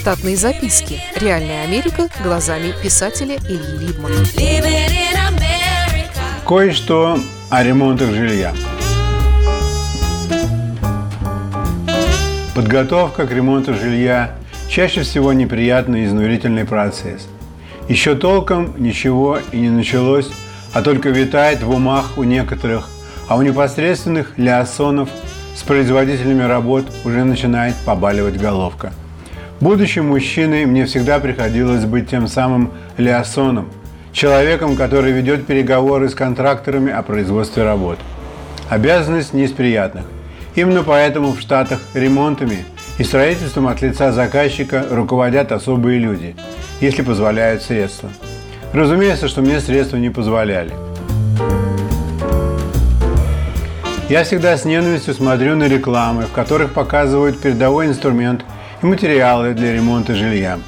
Штатные записки. Реальная Америка глазами писателя Ильи Либмана. Кое-что о ремонтах жилья. Подготовка к ремонту жилья чаще всего неприятный и изнурительный процесс. Еще толком ничего и не началось, а только витает в умах у некоторых, а у непосредственных леосонов с производителями работ уже начинает побаливать головка. Будучи мужчиной, мне всегда приходилось быть тем самым леосоном, человеком, который ведет переговоры с контракторами о производстве работ. Обязанность не из приятных. Именно поэтому в Штатах ремонтами и строительством от лица заказчика руководят особые люди, если позволяют средства. Разумеется, что мне средства не позволяли. Я всегда с ненавистью смотрю на рекламы, в которых показывают передовой инструмент и материалы для ремонта жилья.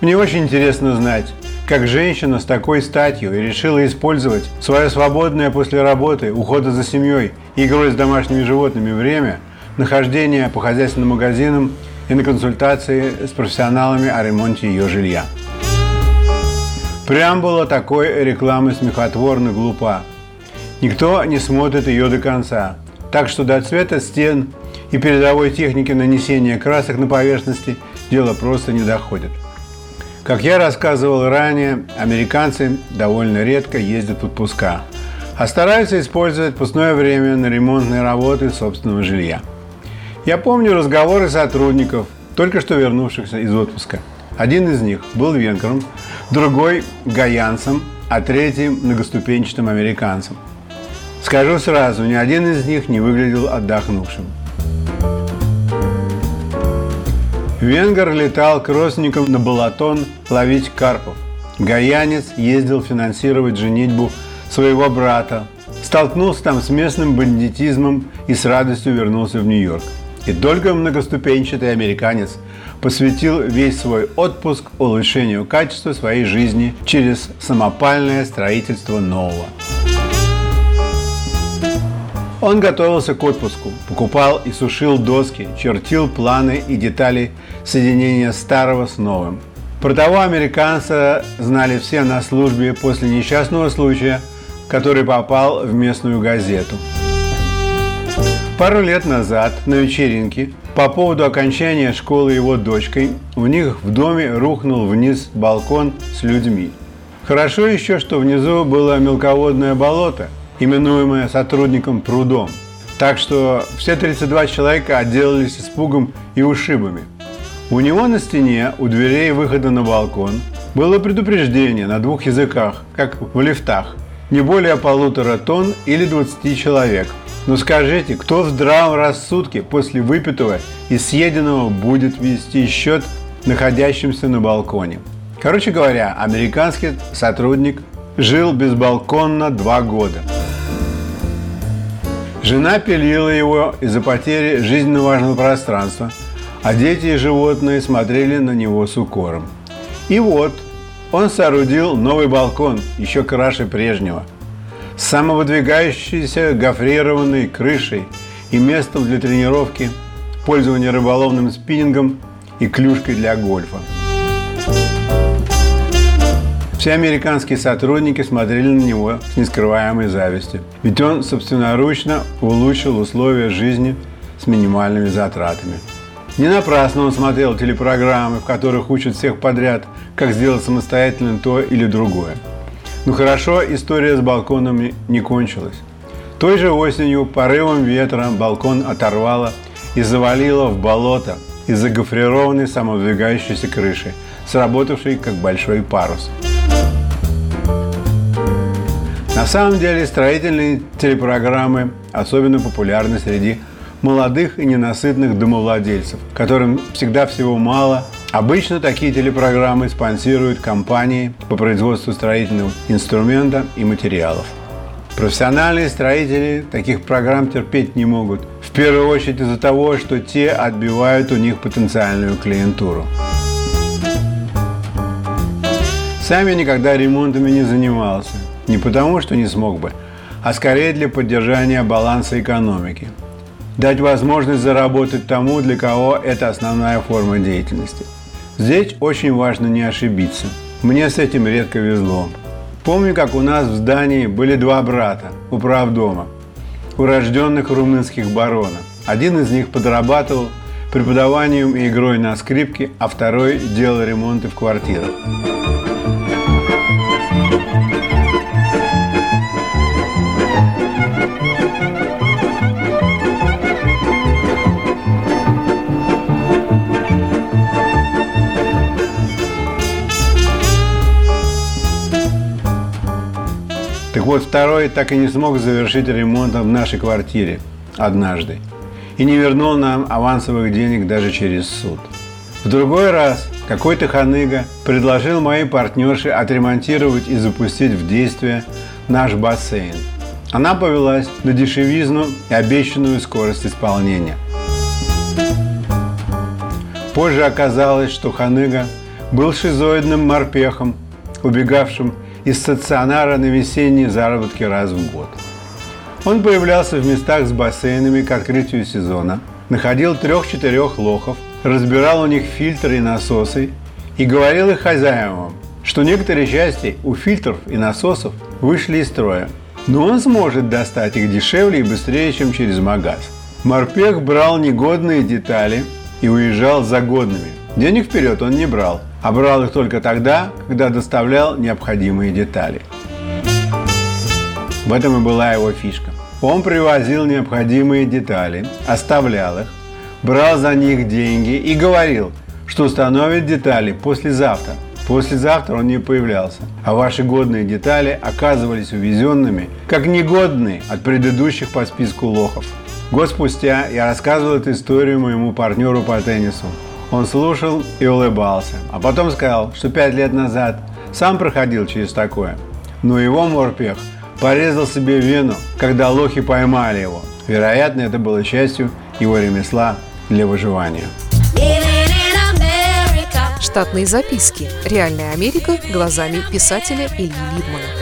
Мне очень интересно знать, как женщина с такой статью и решила использовать свое свободное после работы, ухода за семьей игрой с домашними животными время, нахождение по хозяйственным магазинам и на консультации с профессионалами о ремонте ее жилья. Преамбула такой рекламы смехотворно глупа. Никто не смотрит ее до конца. Так что до цвета стен и передовой техники нанесения красок на поверхности дело просто не доходит. Как я рассказывал ранее, американцы довольно редко ездят в отпуска, а стараются использовать пустное время на ремонтные работы собственного жилья. Я помню разговоры сотрудников, только что вернувшихся из отпуска. Один из них был венгром, другой – гаянцем, а третий – многоступенчатым американцем – Скажу сразу, ни один из них не выглядел отдохнувшим. Венгер летал к на Балатон ловить карпов. Гаянец ездил финансировать женитьбу своего брата. Столкнулся там с местным бандитизмом и с радостью вернулся в Нью-Йорк. И только многоступенчатый американец посвятил весь свой отпуск улучшению качества своей жизни через самопальное строительство нового. Он готовился к отпуску, покупал и сушил доски, чертил планы и детали соединения старого с новым. Про того американца знали все на службе после несчастного случая, который попал в местную газету. Пару лет назад на вечеринке по поводу окончания школы его дочкой у них в доме рухнул вниз балкон с людьми. Хорошо еще, что внизу было мелководное болото – именуемое сотрудником прудом. Так что все 32 человека отделались испугом и ушибами. У него на стене, у дверей выхода на балкон, было предупреждение на двух языках, как в лифтах. Не более полутора тонн или 20 человек. Но скажите, кто в здравом рассудке после выпитого и съеденного будет вести счет находящимся на балконе? Короче говоря, американский сотрудник жил безбалконно два года. Жена пилила его из-за потери жизненно важного пространства, а дети и животные смотрели на него с укором. И вот он соорудил новый балкон, еще краше прежнего, с самовыдвигающейся гофрированной крышей и местом для тренировки, пользования рыболовным спиннингом и клюшкой для гольфа. Все американские сотрудники смотрели на него с нескрываемой завистью, ведь он собственноручно улучшил условия жизни с минимальными затратами. Не напрасно он смотрел телепрограммы, в которых учат всех подряд, как сделать самостоятельно то или другое. Ну хорошо, история с балконами не кончилась. Той же осенью порывом ветра балкон оторвало и завалило в болото из-за гофрированной самодвигающейся крыши, сработавшей как большой парус. На самом деле строительные телепрограммы особенно популярны среди молодых и ненасытных домовладельцев, которым всегда всего мало. Обычно такие телепрограммы спонсируют компании по производству строительного инструмента и материалов. Профессиональные строители таких программ терпеть не могут. В первую очередь из-за того, что те отбивают у них потенциальную клиентуру. Сами никогда ремонтами не занимался. Не потому, что не смог бы, а скорее для поддержания баланса экономики. Дать возможность заработать тому, для кого это основная форма деятельности. Здесь очень важно не ошибиться. Мне с этим редко везло. Помню, как у нас в здании были два брата у правдома, урожденных румынских баронов. Один из них подрабатывал преподаванием и игрой на скрипке, а второй делал ремонты в квартирах. Вот, второй так и не смог завершить ремонт в нашей квартире однажды и не вернул нам авансовых денег даже через суд. В другой раз какой-то ханыга предложил моей партнерше отремонтировать и запустить в действие наш бассейн. Она повелась на дешевизну и обещанную скорость исполнения. Позже оказалось, что ханыга был шизоидным морпехом, убегавшим из стационара на весенние заработки раз в год. Он появлялся в местах с бассейнами к открытию сезона, находил трех-четырех лохов, разбирал у них фильтры и насосы и говорил их хозяевам, что некоторые части у фильтров и насосов вышли из строя, но он сможет достать их дешевле и быстрее, чем через магаз. Морпех брал негодные детали и уезжал за годными. Денег вперед он не брал – а брал их только тогда, когда доставлял необходимые детали. В этом и была его фишка. Он привозил необходимые детали, оставлял их, брал за них деньги и говорил, что установит детали послезавтра. Послезавтра он не появлялся, а ваши годные детали оказывались увезенными, как негодные от предыдущих по списку лохов. Год спустя я рассказывал эту историю моему партнеру по теннису. Он слушал и улыбался, а потом сказал, что пять лет назад сам проходил через такое. Но его морпех порезал себе вену, когда лохи поймали его. Вероятно, это было частью его ремесла для выживания. Штатные записки. Реальная Америка глазами писателя Ильи Либмана.